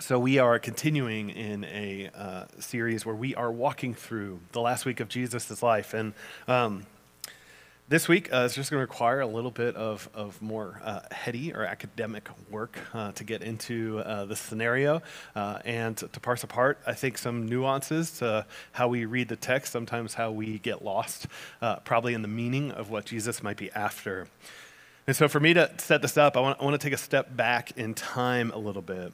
So, we are continuing in a uh, series where we are walking through the last week of Jesus' life. And um, this week uh, is just going to require a little bit of, of more uh, heady or academic work uh, to get into uh, the scenario uh, and to parse apart, I think, some nuances to how we read the text, sometimes how we get lost, probably in the meaning of what Jesus might be after. And so, for me to set this up, I want, I want to take a step back in time a little bit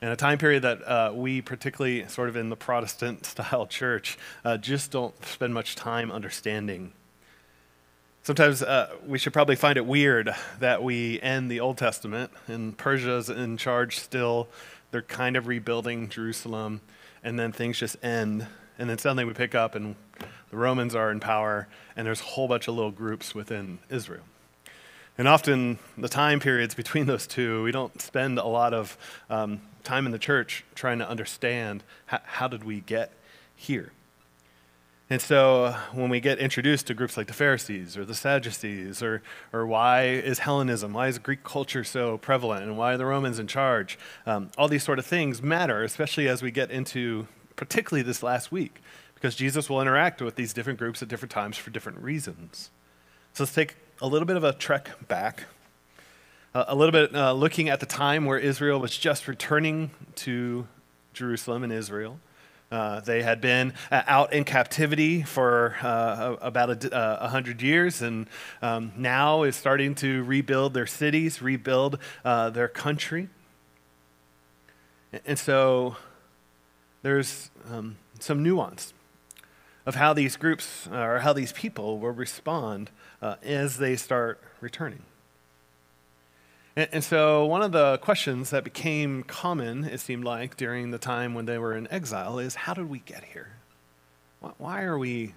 and a time period that uh, we, particularly sort of in the Protestant style church, uh, just don't spend much time understanding. Sometimes uh, we should probably find it weird that we end the Old Testament and Persia's in charge still. They're kind of rebuilding Jerusalem, and then things just end. And then suddenly we pick up, and the Romans are in power, and there's a whole bunch of little groups within Israel. And often, the time periods between those two, we don't spend a lot of um, time in the church trying to understand how, how did we get here. And so when we get introduced to groups like the Pharisees or the Sadducees, or, or why is Hellenism, why is Greek culture so prevalent, and why are the Romans in charge, um, all these sort of things matter, especially as we get into particularly this last week, because Jesus will interact with these different groups at different times for different reasons. So let's take a little bit of a trek back a little bit uh, looking at the time where Israel was just returning to Jerusalem and Israel. Uh, they had been uh, out in captivity for uh, about a, uh, hundred years, and um, now is starting to rebuild their cities, rebuild uh, their country. And so there's um, some nuance of how these groups or how these people will respond as they start returning. And, and, so, one of the questions that became common, it seemed like, during the time when they were in exile is how did we get here? Why are we,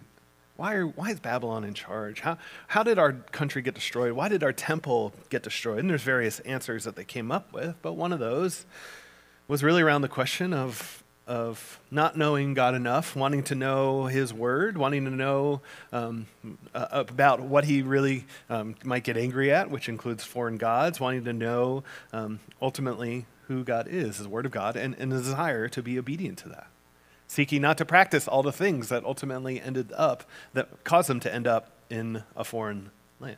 why, are, why is Babylon in charge? How, how did our country get destroyed? Why did our temple get destroyed? And there's various answers that they came up with, but one of those was really around the question of of not knowing God enough, wanting to know His Word, wanting to know um, uh, about what He really um, might get angry at, which includes foreign gods, wanting to know um, ultimately who God is, His Word of God, and, and a desire to be obedient to that. Seeking not to practice all the things that ultimately ended up, that caused them to end up in a foreign land.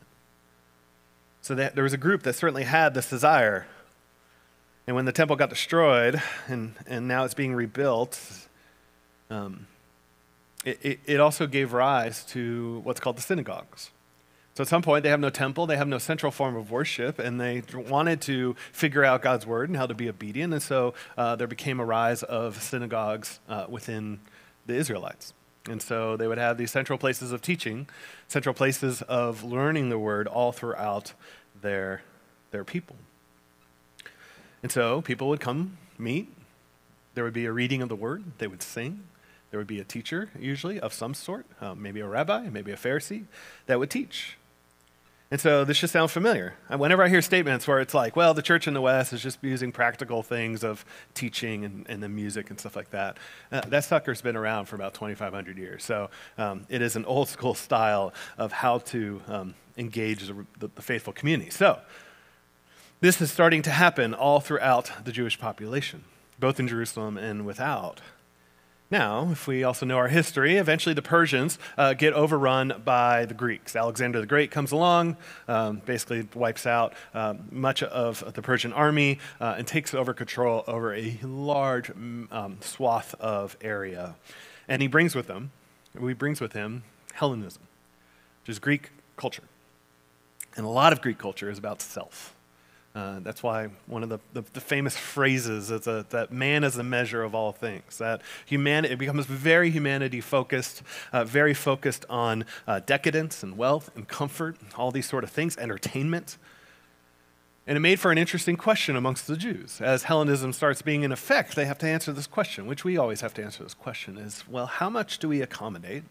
So that, there was a group that certainly had this desire and when the temple got destroyed and, and now it's being rebuilt, um, it, it, it also gave rise to what's called the synagogues. So at some point, they have no temple, they have no central form of worship, and they wanted to figure out God's word and how to be obedient. And so uh, there became a rise of synagogues uh, within the Israelites. And so they would have these central places of teaching, central places of learning the word all throughout their, their people. And so people would come meet. There would be a reading of the word. They would sing. There would be a teacher, usually, of some sort, um, maybe a rabbi, maybe a Pharisee, that would teach. And so this just sounds familiar. Whenever I hear statements where it's like, well, the church in the West is just using practical things of teaching and, and the music and stuff like that, uh, that sucker's been around for about 2,500 years. So um, it is an old school style of how to um, engage the, the, the faithful community. So this is starting to happen all throughout the Jewish population, both in Jerusalem and without. Now, if we also know our history, eventually the Persians uh, get overrun by the Greeks. Alexander the Great comes along, um, basically wipes out um, much of the Persian army, uh, and takes over control over a large um, swath of area. And he brings with him, he brings with him Hellenism, which is Greek culture. And a lot of Greek culture is about self. Uh, that's why one of the, the, the famous phrases is a, that man is the measure of all things. That humanity, it becomes very humanity focused, uh, very focused on uh, decadence and wealth and comfort, all these sort of things, entertainment. And it made for an interesting question amongst the Jews. As Hellenism starts being in effect, they have to answer this question, which we always have to answer this question is well, how much do we accommodate?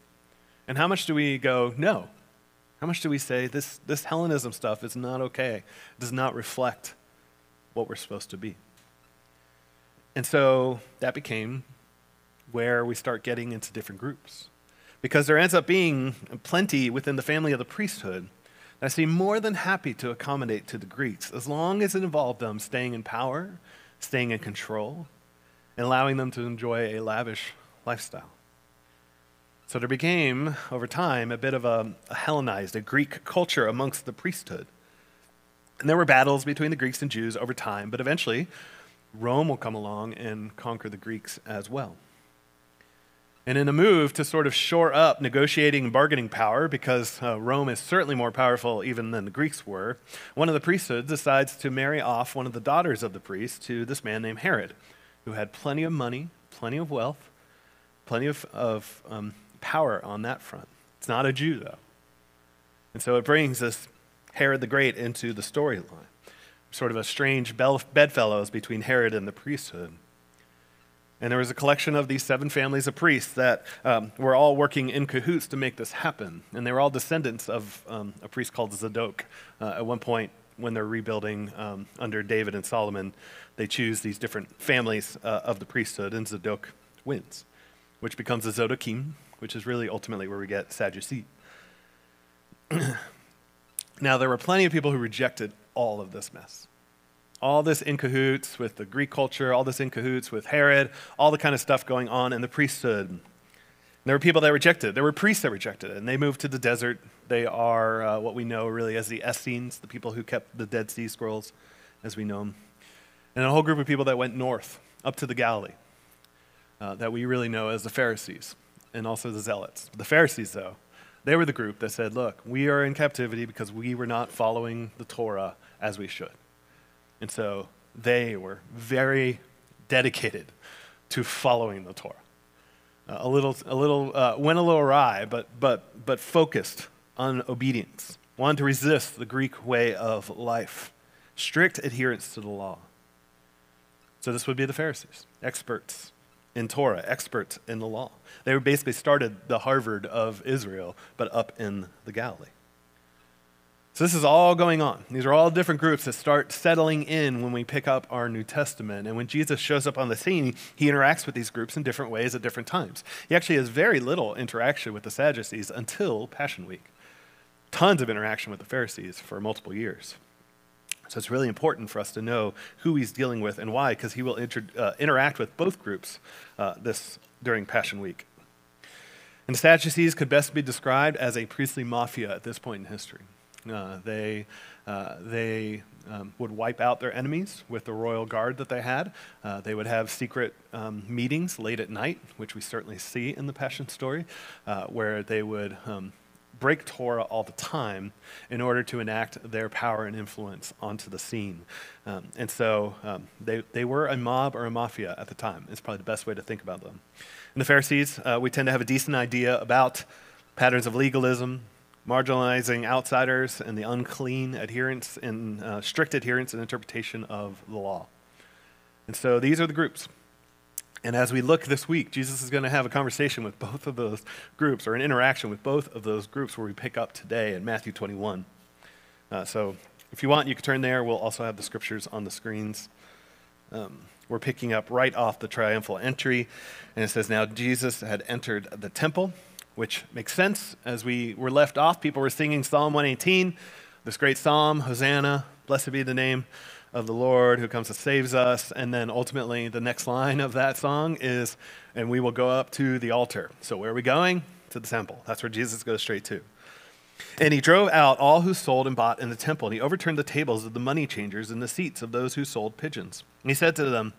And how much do we go, no, how much do we say this, this Hellenism stuff is not okay? Does not reflect what we're supposed to be. And so that became where we start getting into different groups. Because there ends up being plenty within the family of the priesthood that seem more than happy to accommodate to the Greeks, as long as it involved them staying in power, staying in control, and allowing them to enjoy a lavish lifestyle. So there became, over time, a bit of a, a Hellenized, a Greek culture amongst the priesthood. And there were battles between the Greeks and Jews over time, but eventually Rome will come along and conquer the Greeks as well. And in a move to sort of shore up negotiating and bargaining power, because uh, Rome is certainly more powerful even than the Greeks were, one of the priesthoods decides to marry off one of the daughters of the priest to this man named Herod, who had plenty of money, plenty of wealth, plenty of, of um, power on that front. It's not a Jew, though. And so it brings this Herod the Great into the storyline. Sort of a strange bedfellows between Herod and the priesthood. And there was a collection of these seven families of priests that um, were all working in cahoots to make this happen. And they were all descendants of um, a priest called Zadok. Uh, at one point, when they're rebuilding um, under David and Solomon, they choose these different families uh, of the priesthood, and Zadok wins, which becomes the Zadokim, which is really ultimately where we get Sadducee. now, there were plenty of people who rejected all of this mess. All this in cahoots with the Greek culture, all this in cahoots with Herod, all the kind of stuff going on in the priesthood. there were people that rejected it. There were priests that rejected it, and they moved to the desert. They are uh, what we know really as the Essenes, the people who kept the Dead Sea Scrolls, as we know them. And a whole group of people that went north, up to the Galilee, uh, that we really know as the Pharisees and also the Zealots. The Pharisees, though, they were the group that said, Look, we are in captivity because we were not following the Torah as we should. And so they were very dedicated to following the Torah. Uh, a little, a little uh, went a little awry, but, but, but focused on obedience, wanted to resist the Greek way of life, strict adherence to the law. So this would be the Pharisees, experts in Torah, experts in the law. They basically started the Harvard of Israel, but up in the Galilee. So this is all going on. These are all different groups that start settling in when we pick up our New Testament. And when Jesus shows up on the scene, he interacts with these groups in different ways at different times. He actually has very little interaction with the Sadducees until Passion Week. Tons of interaction with the Pharisees for multiple years. So it's really important for us to know who he's dealing with and why, because he will inter- uh, interact with both groups uh, this during Passion Week. And the Sadducees could best be described as a priestly mafia at this point in history. Uh, they uh, they um, would wipe out their enemies with the royal guard that they had. Uh, they would have secret um, meetings late at night, which we certainly see in the Passion story, uh, where they would um, break Torah all the time in order to enact their power and influence onto the scene. Um, and so um, they, they were a mob or a mafia at the time. It's probably the best way to think about them. And the Pharisees, uh, we tend to have a decent idea about patterns of legalism, marginalizing outsiders, and the unclean adherence and uh, strict adherence and interpretation of the law. And so these are the groups. And as we look this week, Jesus is going to have a conversation with both of those groups, or an interaction with both of those groups, where we pick up today in Matthew 21. Uh, so if you want, you can turn there. We'll also have the scriptures on the screens. Um, we're picking up right off the triumphal entry, and it says, Now Jesus had entered the temple, which makes sense. As we were left off, people were singing Psalm 118, this great psalm, Hosanna, blessed be the name of the Lord who comes and saves us. And then ultimately, the next line of that song is, and we will go up to the altar. So, where are we going? To the temple. That's where Jesus goes straight to. And he drove out all who sold and bought in the temple, and he overturned the tables of the money changers and the seats of those who sold pigeons. And he said to them,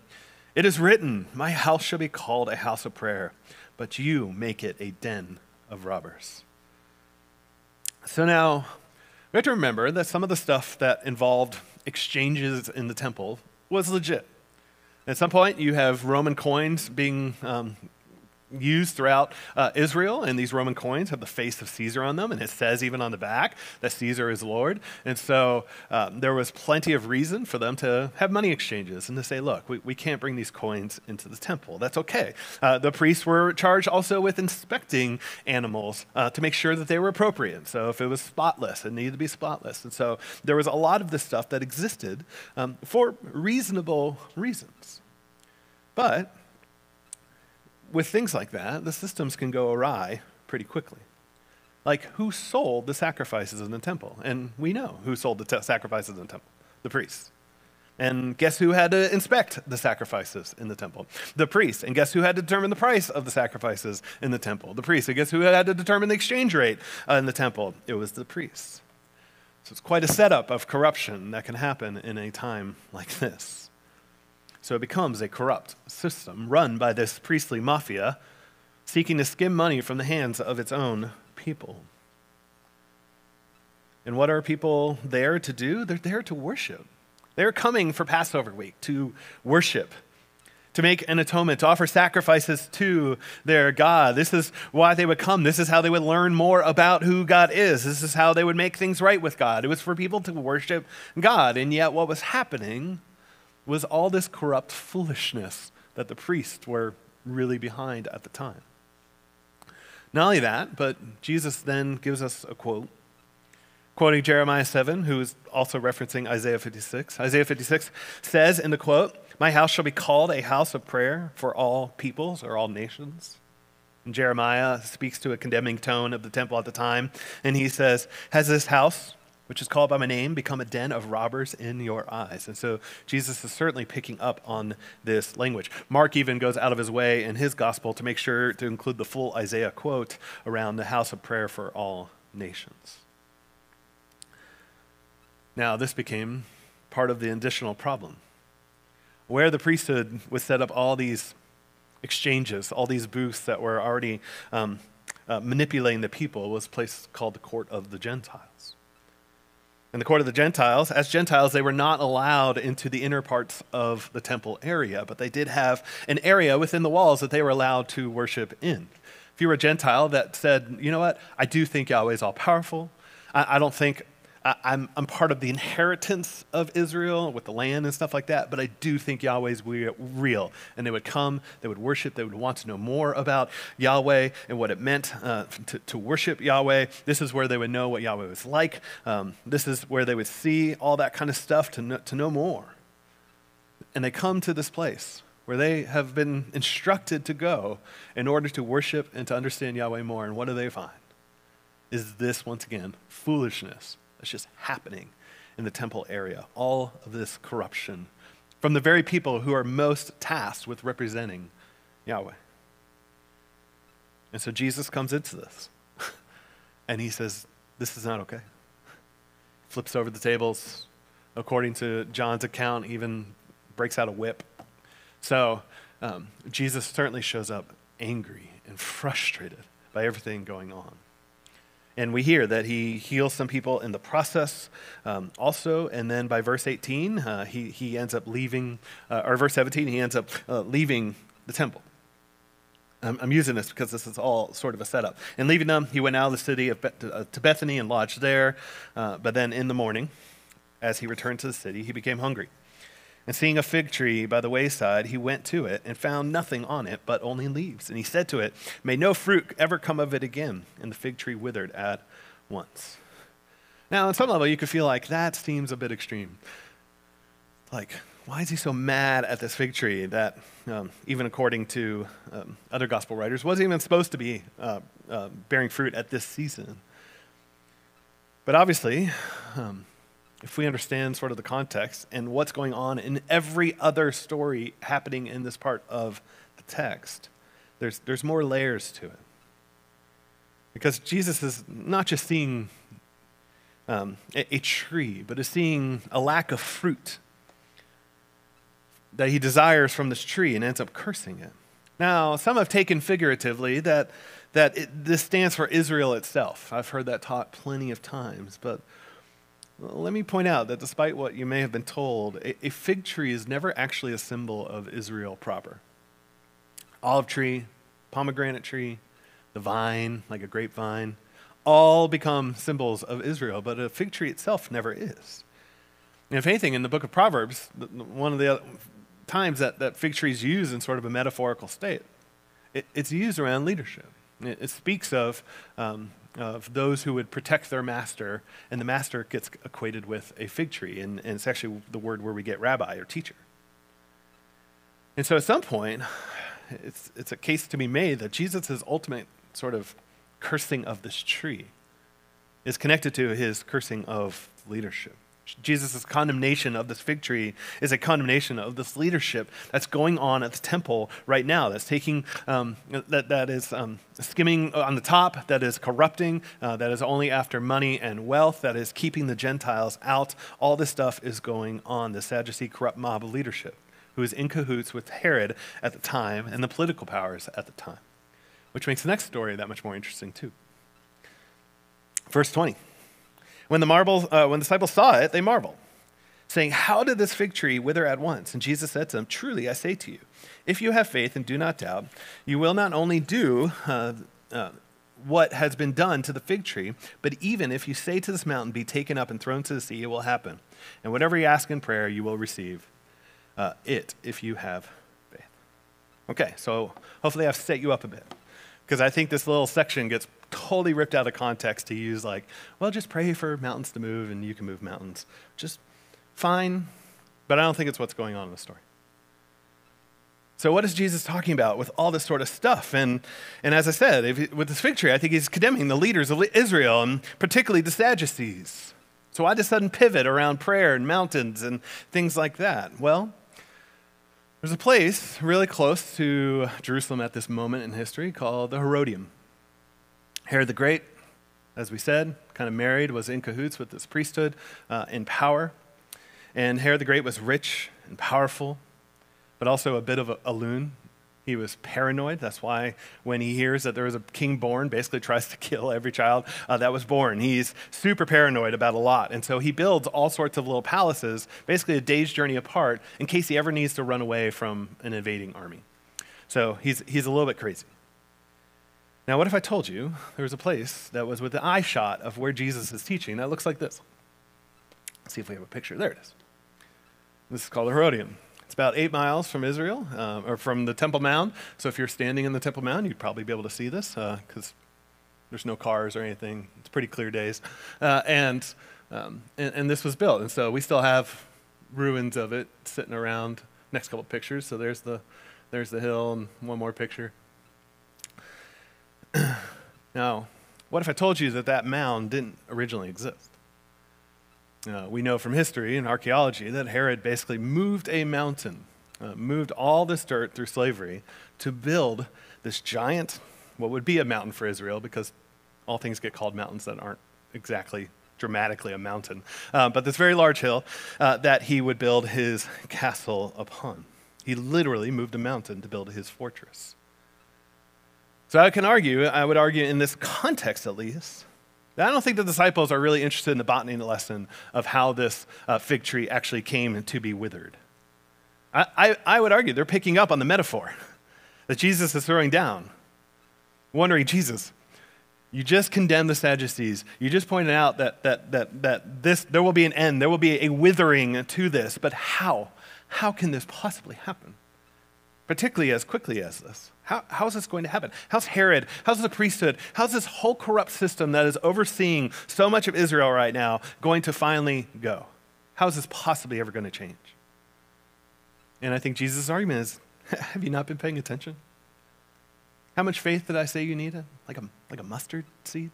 It is written, My house shall be called a house of prayer, but you make it a den of robbers. So now, we have to remember that some of the stuff that involved exchanges in the temple was legit. At some point, you have Roman coins being um, used throughout uh, Israel, and these Roman coins have the face of Caesar on them, and it says even on the back that Caesar is Lord. And so um, there was plenty of reason for them to have money exchanges and to say, look, we, we can't bring these coins into the temple. That's okay. Uh, the priests were charged also with inspecting animals uh, to make sure that they were appropriate. So if it was spotless, it needed to be spotless. And so there was a lot of this stuff that existed um, for reasonable reasons. But with things like that, the systems can go awry pretty quickly. Like, who sold the sacrifices in the temple? And we know who sold the sacrifices in the temple the priests. And guess who had to inspect the sacrifices in the temple? The priest. And guess who had to determine the price of the sacrifices in the temple? The priest. And guess who had to determine the exchange rate uh, in the temple? It was the priests. So it's quite a setup of corruption that can happen in a time like this. So it becomes a corrupt system run by this priestly mafia seeking to skim money from the hands of its own people. And what are people there to do? They're there to worship. They're coming for Passover week to worship, to make an atonement, to offer sacrifices to their God. This is why they would come. This is how they would learn more about who God is. This is how they would make things right with God. It was for people to worship God. And yet, what was happening was all this corrupt foolishness that the priests were really behind at the time. Not only that, but Jesus then gives us a quote quoting Jeremiah 7, who is also referencing Isaiah 56. Isaiah 56 says in the quote, My house shall be called a house of prayer for all peoples or all nations. And Jeremiah speaks to a condemning tone of the temple at the time, and he says, Has this house, which is called by my name, become a den of robbers in your eyes? And so Jesus is certainly picking up on this language. Mark even goes out of his way in his gospel to make sure to include the full Isaiah quote around the house of prayer for all nations. Now, this became part of the additional problem. Where the priesthood would set up all these exchanges, all these booths that were already um, uh, manipulating the people, was a place called the court of the Gentiles. In the court of the Gentiles, as Gentiles, they were not allowed into the inner parts of the temple area, but they did have an area within the walls that they were allowed to worship in. If you were a Gentile that said, you know what, I do think Yahweh is all powerful, I, don't think I'm, I'm part of the inheritance of Israel with the land and stuff like that, but I do think Yahweh's real. And they would come, they would worship, they would want to know more about Yahweh and what it meant uh, to, to, worship Yahweh. This is where they would know what Yahweh was like. Um, this is where they would see all that kind of stuff to know, to know more. And they come to this place where they have been instructed to go in order to worship and to understand Yahweh more. And what do they find? Is this, once again, foolishness that's just happening in the temple area. All of this corruption from the very people who are most tasked with representing Yahweh. And so Jesus comes into this and he says, This is not okay. Flips over the tables. According to John's account, even breaks out a whip. So um, Jesus certainly shows up angry and frustrated by everything going on. And we hear that he heals some people in the process um, also. And then by verse 18, uh, he, he ends up leaving, uh, or verse 17, he ends up uh, leaving the temple. I'm, I'm, using this because this is all sort of a setup. And leaving them, he went out of the city of Be- to, uh, to Bethany and lodged there. Uh, but then in the morning, as he returned to the city, he became hungry. And seeing a fig tree by the wayside, he went to it and found nothing on it but only leaves. And he said to it, May no fruit ever come of it again. And the fig tree withered at once. Now, on some level, you could feel like that seems a bit extreme. Like, why is he so mad at this fig tree that, um, even according to um, other gospel writers, wasn't even supposed to be uh, uh, bearing fruit at this season? But obviously, um, if we understand sort of the context and what's going on in every other story happening in this part of the text, there's, there's more layers to it. Because Jesus is not just seeing um, a, a tree, but is seeing a lack of fruit that he desires from this tree and ends up cursing it. Now, some have taken figuratively that, that it, this stands for Israel itself. I've heard that taught plenty of times, but let me point out that despite what you may have been told, a, fig tree is never actually a symbol of Israel proper. Olive tree, pomegranate tree, the vine, like a grapevine, all become symbols of Israel, but a fig tree itself never is. And if anything, in the book of Proverbs, one of the times that, that fig tree is used in sort of a metaphorical state, it, it's used around leadership. It, it speaks of um, of those who would protect their master, and the master gets equated with a fig tree, and, and it's actually the word where we get rabbi or teacher. And so at some point, it's, it's a case to be made that Jesus' ultimate sort of cursing of this tree is connected to his cursing of leadership. Jesus' condemnation of this fig tree is a condemnation of this leadership that's going on at the temple right now, that's taking, um, that, that is um, skimming on the top, that is corrupting, uh, that is only after money and wealth, that is keeping the Gentiles out. All this stuff is going on, the Sadducee corrupt mob leadership who is in cahoots with Herod at the time and the political powers at the time, which makes the next story that much more interesting, too. Verse 20. When the, marble, uh, when the disciples saw it, they marveled, saying, How did this fig tree wither at once? And Jesus said to them, Truly, I say to you, if you have faith and do not doubt, you will not only do uh, uh, what has been done to the fig tree, but even if you say to this mountain, Be taken up and thrown to the sea, it will happen. And whatever you ask in prayer, you will receive uh, it if you have faith. Okay, so hopefully I've set you up a bit because I think this little section gets totally ripped out of context to use like, well, just pray for mountains to move and you can move mountains. Just fine, but I don't think it's what's going on in the story. So, what is Jesus talking about with all this sort of stuff? And, and as I said, if, with this fig tree, I think he's condemning the leaders of Israel, and particularly the Sadducees. So, why the sudden pivot around prayer and mountains and things like that? Well, there's a place really close to Jerusalem at this moment in history called the Herodium. Herod the Great, as we said, kind of married, was in cahoots with this priesthood uh, in power. And Herod the Great was rich and powerful, but also a bit of a, a loon. He was paranoid. That's why when he hears that there was a king born, basically tries to kill every child uh, that was born. He's super paranoid about a lot. And so he builds all sorts of little palaces, basically a day's journey apart, in case he ever needs to run away from an invading army. So he's, he's a little bit crazy. Now, what if I told you there was a place that was with the eye shot of where Jesus is teaching that looks like this? Let's see if we have a picture. There it is. This is called the Herodium. It's about eight miles from Israel, uh, or from the Temple Mount. So if you're standing in the Temple Mount, you'd probably be able to see this because uh, there's no cars or anything. It's pretty clear days. Uh, and, um, and, and, this was built. And so we still have ruins of it sitting around. Next couple pictures. So there's the, there's the hill and one more picture. Now, what if I told you that that mound didn't originally exist? Uh, we know from history and archaeology that Herod basically moved a mountain, uh, moved all this dirt through slavery to build this giant, what would be a mountain for Israel, because all things get called mountains that aren't exactly dramatically a mountain, uh, but this very large hill uh, that he would build his castle upon. He literally moved a mountain to build his fortress. So I can argue, I would argue in this context at least, that I don't think the disciples are really interested in the botany lesson of how this uh, fig tree actually came to be withered. I, I, I would argue they're picking up on the metaphor that Jesus is throwing down, wondering, Jesus, you just condemned the Sadducees. You just pointed out that, that, that, that this, there will be an end, there will be a withering to this, but how? How can this possibly happen? Particularly as quickly as this? How, how is this going to happen? How's Herod? How's the priesthood? How's this whole corrupt system that is overseeing so much of Israel right now going to finally go? How is this possibly ever going to change? And I think Jesus' argument is have you not been paying attention? How much faith did I say you needed? Like a, like a mustard seed?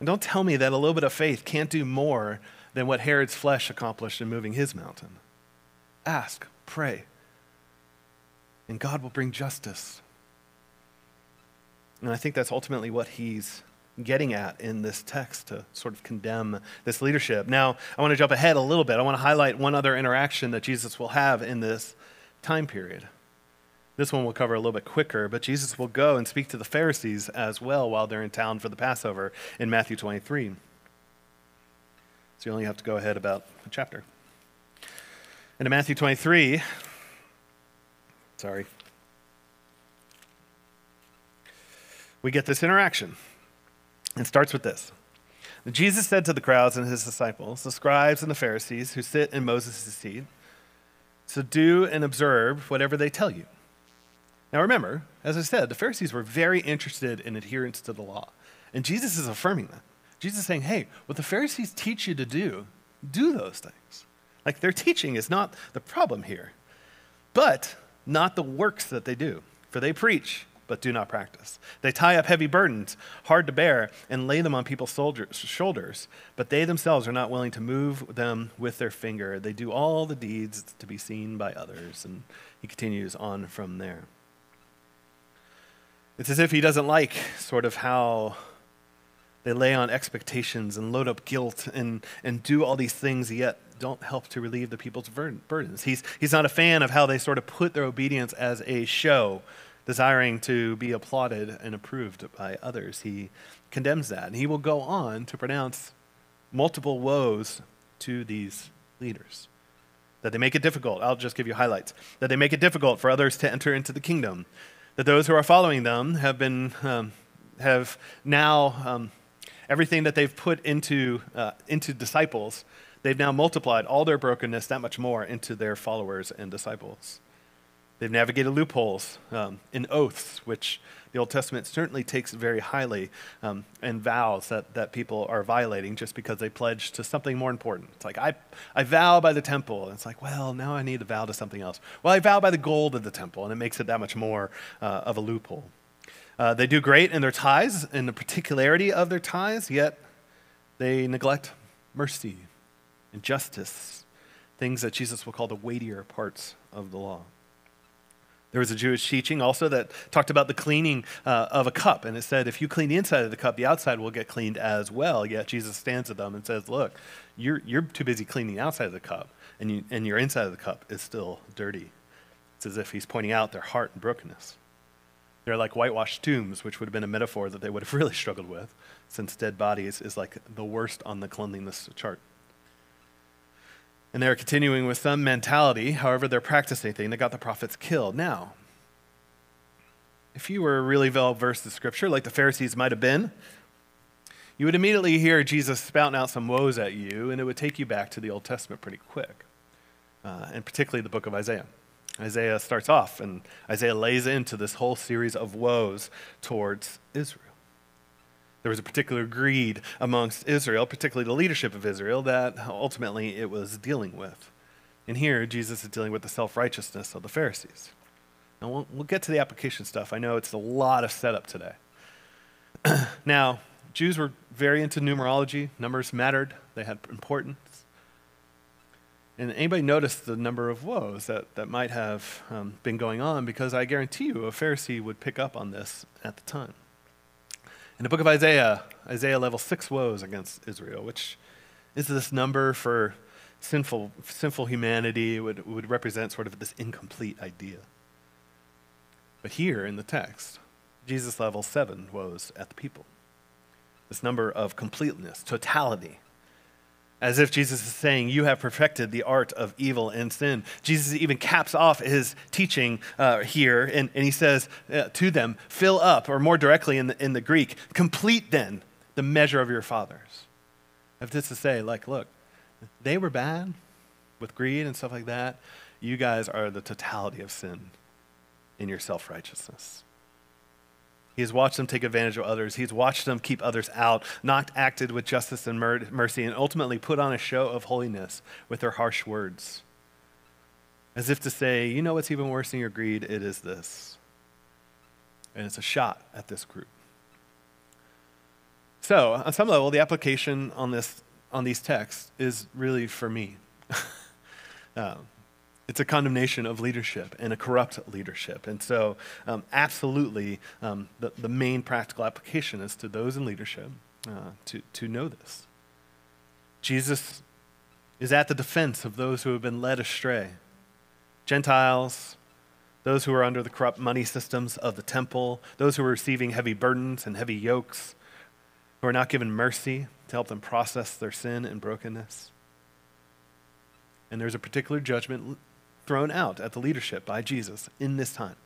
And don't tell me that a little bit of faith can't do more than what Herod's flesh accomplished in moving his mountain. Ask, pray, and God will bring justice. And I think that's ultimately what he's getting at in this text to sort of condemn this leadership. Now, I want to jump ahead a little bit. I want to highlight one other interaction that Jesus will have in this time period. This one we'll cover a little bit quicker, but Jesus will go and speak to the Pharisees as well while they're in town for the Passover in Matthew 23. So you only have to go ahead about a chapter. And in Matthew 23, Sorry. We get this interaction. It starts with this. Jesus said to the crowds and his disciples, the scribes and the Pharisees who sit in Moses' seat, so do and observe whatever they tell you. Now remember, as I said, the Pharisees were very interested in adherence to the law. And Jesus is affirming that. Jesus is saying, hey, what the Pharisees teach you to do, do those things. Like their teaching is not the problem here. But not the works that they do. For they preach, but do not practice. They tie up heavy burdens, hard to bear, and lay them on people's shoulders, but they themselves are not willing to move them with their finger. They do all the deeds to be seen by others. And he continues on from there. It's as if he doesn't like sort of how they lay on expectations and load up guilt and, and do all these things, yet don't help to relieve the people's burdens. He's, he's not a fan of how they sort of put their obedience as a show, desiring to be applauded and approved by others. He condemns that. And he will go on to pronounce multiple woes to these leaders. That they make it difficult. I'll just give you highlights. That they make it difficult for others to enter into the kingdom. That those who are following them have been, um, have now um, everything that they've put into, uh, into disciples, they've now multiplied all their brokenness that much more into their followers and disciples. They've navigated loopholes um, in oaths, which the Old Testament certainly takes very highly, um, and vows that, that people are violating just because they pledge to something more important. It's like, I, I vow by the temple. And it's like, well, now I need to vow to something else. Well, I vow by the gold of the temple, and it makes it that much more uh, of a loophole. Uh, they do great in their tithes, in the particularity of their tithes, yet they neglect mercy and justice, things that Jesus will call the weightier parts of the law. There was a Jewish teaching also that talked about the cleaning uh, of a cup, and it said if you clean the inside of the cup, the outside will get cleaned as well. Yet Jesus stands at them and says, "Look, you're you're too busy cleaning the outside of the cup, and you, and your inside of the cup is still dirty." It's as if he's pointing out their heart and brokenness. They're like whitewashed tombs, which would have been a metaphor that they would have really struggled with, since dead bodies is like the worst on the cleanliness chart. And they're continuing with some mentality, however, they're practicing thing. They got the prophets killed. Now, if you were really well versed in Scripture, like the Pharisees might have been, you would immediately hear Jesus spouting out some woes at you, and it would take you back to the Old Testament pretty quick, uh, and particularly the book of Isaiah. Isaiah starts off, and Isaiah lays into this whole series of woes towards Israel. There was a particular greed amongst Israel, particularly the leadership of Israel, that ultimately it was dealing with. And here, Jesus is dealing with the self righteousness of the Pharisees. Now, we'll, we'll get to the application stuff. I know it's a lot of setup today. now, Jews were very into numerology, numbers mattered, they had importance. And anybody notice the number of woes that, that might have um, been going on? Because I guarantee you a Pharisee would pick up on this at the time. In the book of Isaiah, Isaiah levels six woes against Israel, which is this number for sinful, sinful humanity, would, would represent sort of this incomplete idea. But here in the text, Jesus levels seven woes at the people. This number of completeness, totality, as if Jesus is saying, You have perfected the art of evil and sin. Jesus even caps off his teaching uh, here, and, and he says uh, to them, Fill up, or more directly in the, in the Greek, complete then the measure of your fathers. If this to say, like, look, they were bad with greed and stuff like that. You guys are the totality of sin in your self righteousness. He has watched them take advantage of others. He's watched them keep others out, not acted with justice and mercy, and ultimately put on a show of holiness with their harsh words. As if to say, you know what's even worse than your greed? It is this. And it's a shot at this group. So, on some level, the application on, this, on these texts is really for me. um, it's a condemnation of leadership and a corrupt leadership. And so, um, absolutely, um, the, the main practical application is to those in leadership uh, to, to know this. Jesus is at the defense of those who have been led astray Gentiles, those who are under the corrupt money systems of the temple, those who are receiving heavy burdens and heavy yokes, who are not given mercy to help them process their sin and brokenness. And there's a particular judgment thrown out at the leadership by Jesus in this time.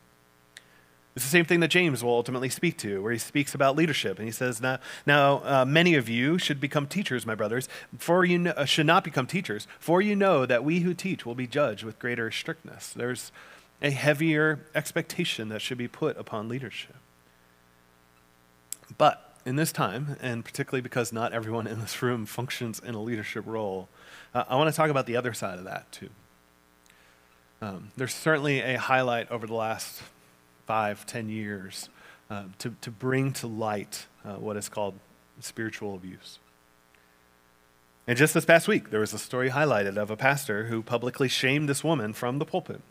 It's the same thing that James will ultimately speak to, where he speaks about leadership. And he says, Now, now uh, many of you should become teachers, my brothers, for you uh, should not become teachers, for you know that we who teach will be judged with greater strictness. There's a heavier expectation that should be put upon leadership. But in this time, and particularly because not everyone in this room functions in a leadership role, uh, I want to talk about the other side of that too. Um, there's certainly a highlight over the last five, ten years uh, to, to bring to light uh, what is called spiritual abuse. And just this past week, there was a story highlighted of a pastor who publicly shamed this woman from the pulpit,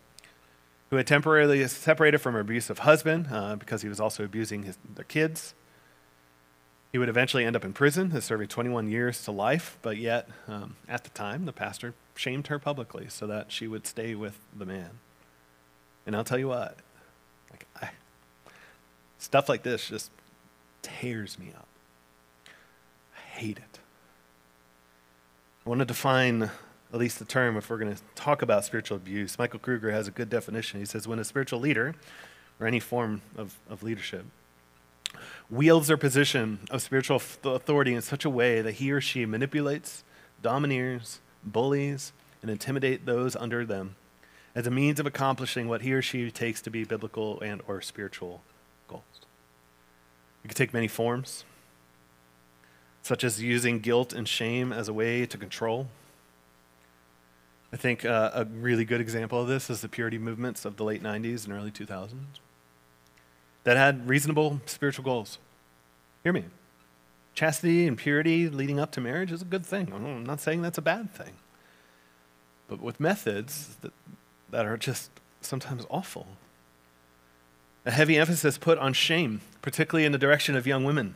who had temporarily separated from her abusive husband uh, because he was also abusing his, their kids. He would eventually end up in prison, serving 21 years to life, but yet, um, at the time, the pastor shamed her publicly so that she would stay with the man. And I'll tell you what, like I, stuff like this just tears me up. I hate it. I want to define at least the term if we're going to talk about spiritual abuse. Michael Kruger has a good definition. He says, when a spiritual leader, or any form of, of leadership, wields their position of spiritual authority in such a way that he or she manipulates, domineers, bullies, and intimidate those under them as a means of accomplishing what he or she takes to be biblical and or spiritual goals. It could take many forms such as using guilt and shame as a way to control. I think uh, a really good example of this is the purity movements of the late 90s and early 2000s that had reasonable spiritual goals. Hear me. Chastity and purity leading up to marriage is a good thing. I'm not saying that's a bad thing. But with methods that, that are just sometimes awful, a heavy emphasis put on shame, particularly in the direction of young women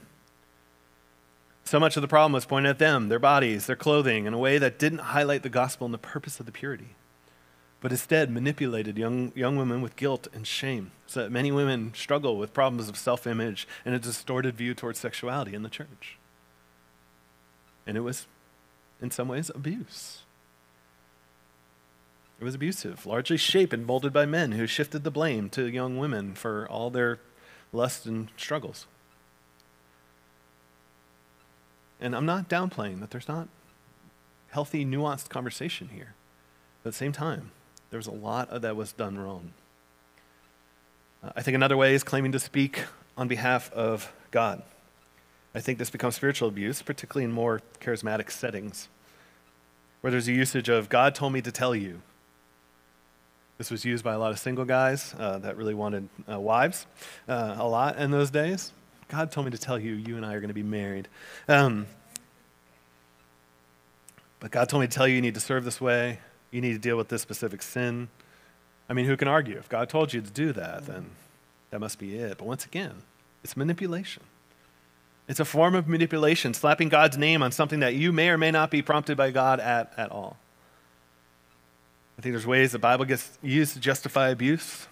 so much of the problem was pointed at them, their bodies, their clothing, in a way that didn't highlight the gospel and the purpose of the purity, but instead manipulated young, young women with guilt and shame, so that many women struggle with problems of self image and a distorted view towards sexuality in the church. And it was, in some ways, abuse. It was abusive, largely shaped and molded by men who shifted the blame to young women for all their lust and struggles. And I'm not downplaying that there's not healthy, nuanced conversation here. But at the same time, there was a lot of that was done wrong. Uh, I think another way is claiming to speak on behalf of God. I think this becomes spiritual abuse, particularly in more charismatic settings, where there's a usage of, God told me to tell you. This was used by a lot of single guys uh, that really wanted uh, wives uh, a lot in those days. God told me to tell you, you and I are going to be married. Um, but God told me to tell you, you need to serve this way. You need to deal with this specific sin. I mean, who can argue? If God told you to do that, then that must be it. But once again, it's manipulation. It's a form of manipulation, slapping God's name on something that you may or may not be prompted by God at, at all. I think there's ways the Bible gets used to justify abuse.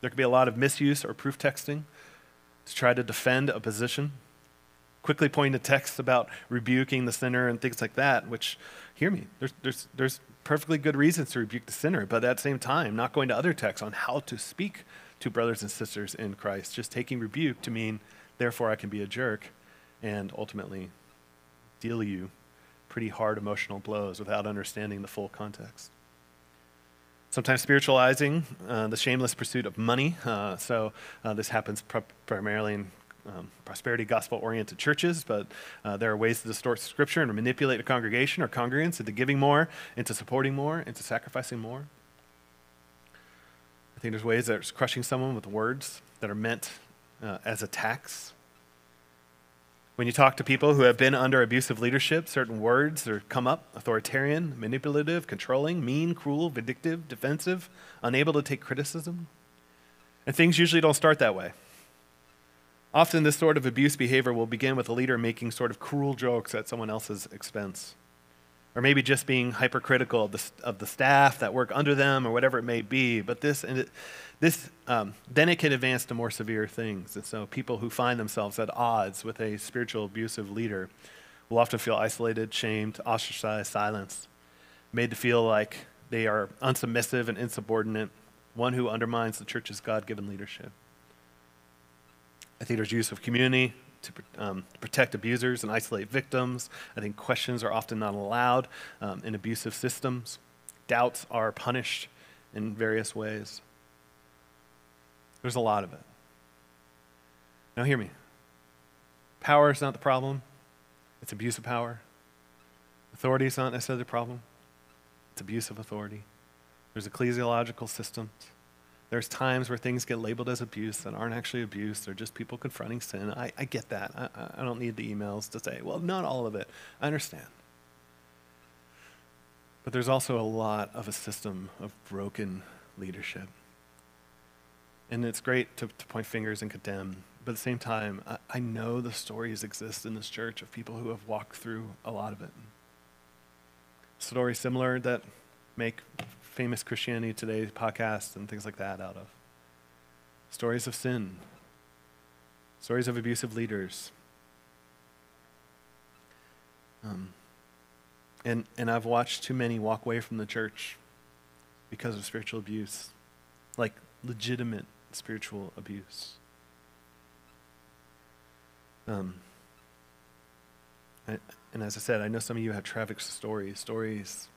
There could be a lot of misuse or proof texting to try to defend a position, quickly pointing to texts about rebuking the sinner and things like that, which, hear me, there's, there's, there's perfectly good reasons to rebuke the sinner, but at the same time, not going to other texts on how to speak to brothers and sisters in Christ, just taking rebuke to mean, therefore, I can be a jerk and ultimately deal you pretty hard emotional blows without understanding the full context. Sometimes spiritualizing uh, the shameless pursuit of money. Uh, so uh, this happens pr- primarily in um, prosperity gospel oriented churches, but uh, there are ways to distort scripture and manipulate a congregation or congregants into giving more, into supporting more, into sacrificing more. I think there's ways that it's crushing someone with words that are meant uh, as attacks. when you talk to people who have been under abusive leadership, certain words are come up authoritarian, manipulative, controlling, mean, cruel, vindictive, defensive, unable to take criticism. And things usually don't start that way. Often, this sort of abuse behavior will begin with a leader making sort of cruel jokes at someone else's expense. Or maybe just being hypercritical of the, of the staff that work under them or whatever it may be. But this, and it, this, um, then it can advance to more severe things. And so people who find themselves at odds with a spiritual abusive leader will often feel isolated, shamed, ostracized, silenced, made to feel like they are unsubmissive and insubordinate, one who undermines the church's God given leadership. I think there's use of community to um, protect abusers and isolate victims. I think questions are often not allowed um, in abusive systems. Doubts are punished in various ways. There's a lot of it. Now, hear me. Power is not the problem, it's abuse of power. Authority is not necessarily the problem, it's abuse of authority. There's ecclesiological systems, There's times where things get labeled as abuse that aren't actually abuse. They're just people confronting sin. I, I get that. I, I don't need the emails to say, well, not all of it. I understand. But there's also a lot of a system of broken leadership. And it's great to, to point fingers and condemn. But at the same time, I, I know the stories exist in this church of people who have walked through a lot of it. Stories similar that make famous Christianity Today podcasts and things like that out of. Stories of sin, stories of abusive leaders. Um, and, and I've watched too many walk away from the church because of spiritual abuse, like legitimate spiritual abuse. Um, and as I said, I know some of you have tragic stories, stories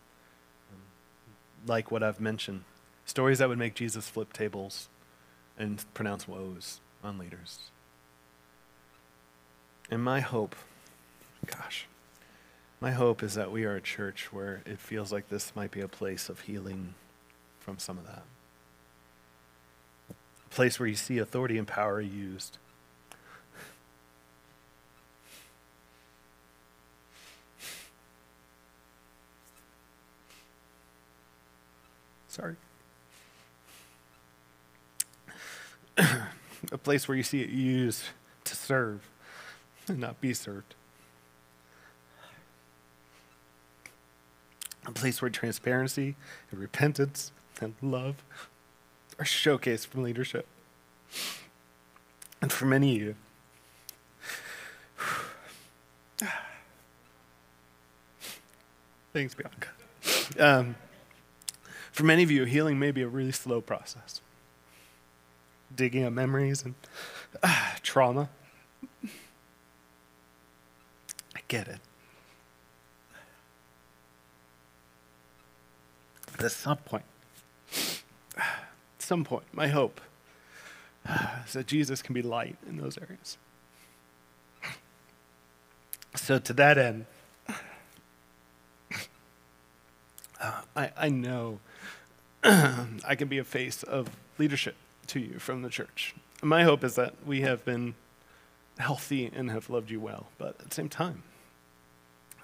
like what I've mentioned, stories that would make Jesus flip tables and pronounce woes on leaders. And my hope, gosh, my hope is that we are a church where it feels like this might be a place of healing from some of that. A place where you see authority and power used. Sorry. a place where you see it used to serve and not be served. a place where transparency and repentance and love are showcased from leadership. And for many of you, thanks, Bianca. Um, for many of you, healing may be a really slow process. Digging up memories and uh, trauma. I get it. But at some point, at some point, my hope is that Jesus can be light in those areas. So, to that end, uh, I, I know I can be a face of leadership to you from the church. My hope is that we have been healthy and have loved you well, but at the same time,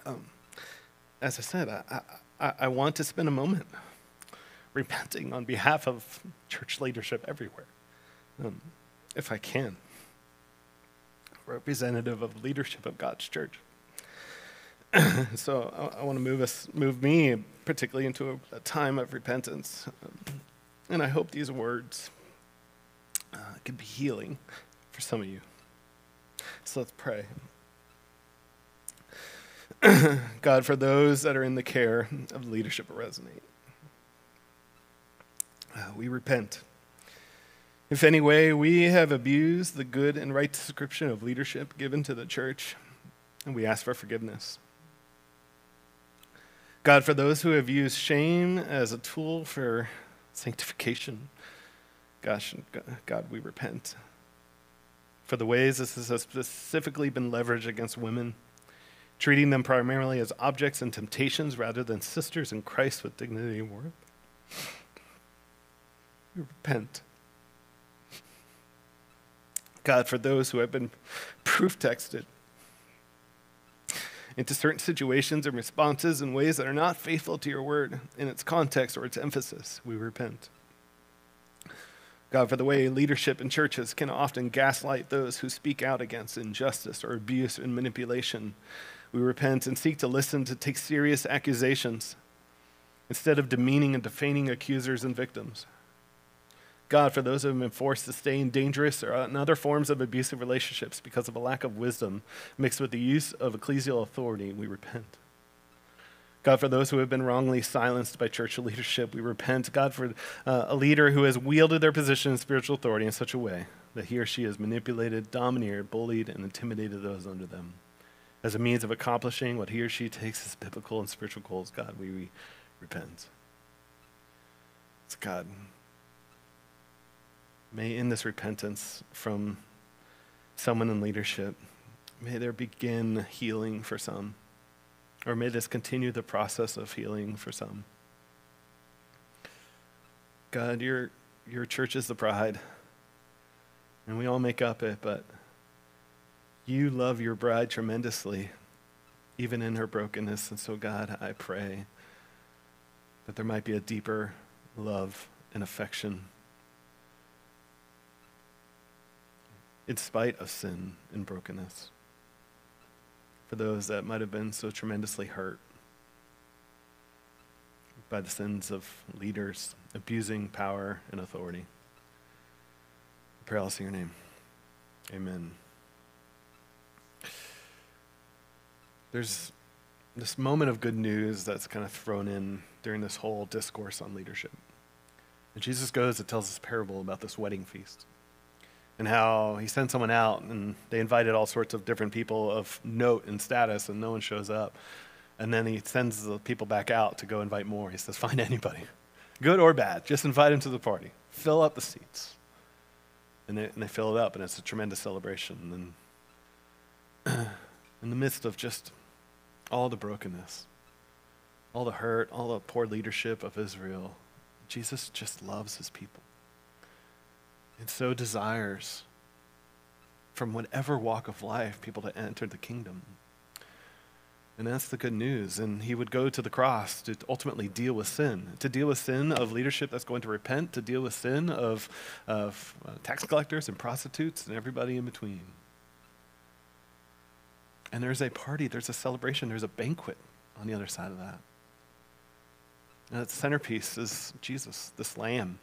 um, as I said, I, I, I want to spend a moment repenting on behalf of church leadership everywhere, um, if I can. Representative of leadership of God's church. so I, I want to move us, move me particularly into a, a time of repentance, um, and I hope these words uh, can be healing for some of you. So let's pray. God, for those that are in the care of leadership Resonate, uh, we repent. If any way we have abused the good and right description of leadership given to the church, and we ask for forgiveness. God, for those who have used shame as a tool for sanctification, gosh, God, we repent. For the ways this has specifically been leveraged against women, treating them primarily as objects and temptations rather than sisters in Christ with dignity and worth We repent. God, for those who have been proof texted into certain situations and responses in ways that are not faithful to your word in its context or its emphasis, we repent. God, for the way leadership in churches can often gaslight those who speak out against injustice or abuse and manipulation, we repent and seek to listen to take serious accusations instead of demeaning and defaming accusers and victims. God, for those who have been forced to stay in dangerous or in other forms of abusive relationships because of a lack of wisdom mixed with the use of ecclesial authority, we repent. God, for those who have been wrongly silenced by church leadership, we repent. God, for uh, a leader who has wielded their position in spiritual authority in such a way that he or she has manipulated, domineered, bullied, and intimidated those under them. As a means of accomplishing what he or she takes as biblical and spiritual goals, God, we, we repent. It's God. May in this repentance from someone in leadership, may there begin healing for some. Or may this continue the process of healing for some. God, your, your church is the bride, and we all make up it, but you love your bride tremendously, even in her brokenness. And so, God, I pray that there might be a deeper love and affection in spite of sin and brokenness for those that might have been so tremendously hurt by the sins of leaders abusing power and authority. I pray all in your name. Amen. There's this moment of good news that's kind of thrown in during this whole discourse on leadership. And Jesus goes and tells this parable about this wedding feast and how he sent someone out and they invited all sorts of different people of note and status and no one shows up. And then he sends the people back out to go invite more. He says, Find anybody, good or bad, just invite them to the party. Fill up the seats. And they, and they fill it up, and it's a tremendous celebration. And in the midst of just all the brokenness, all the hurt, all the poor leadership of Israel, Jesus just loves his people and so desires from whatever walk of life people to enter the kingdom. And that's the good news. And he would go to the cross to ultimately deal with sin, to deal with sin of leadership that's going to repent, to deal with sin of, of uh, tax collectors and prostitutes and everybody in between. And there's a party, there's a celebration, there's a banquet on the other side of that. And the centerpiece is Jesus, this lamb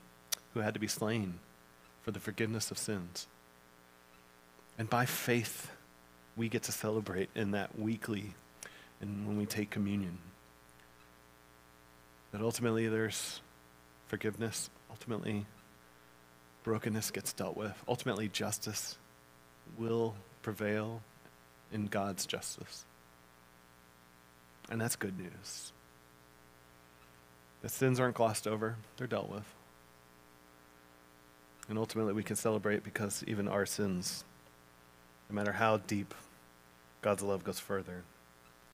who had to be slain for the forgiveness of sins. And by faith, we get to celebrate in that weekly and when we take communion. That ultimately there's forgiveness, ultimately brokenness gets dealt with, ultimately justice will prevail in God's justice. And that's good news. The sins aren't glossed over, they're dealt with. And ultimately, we can celebrate because even our sins, no matter how deep, God's love goes further.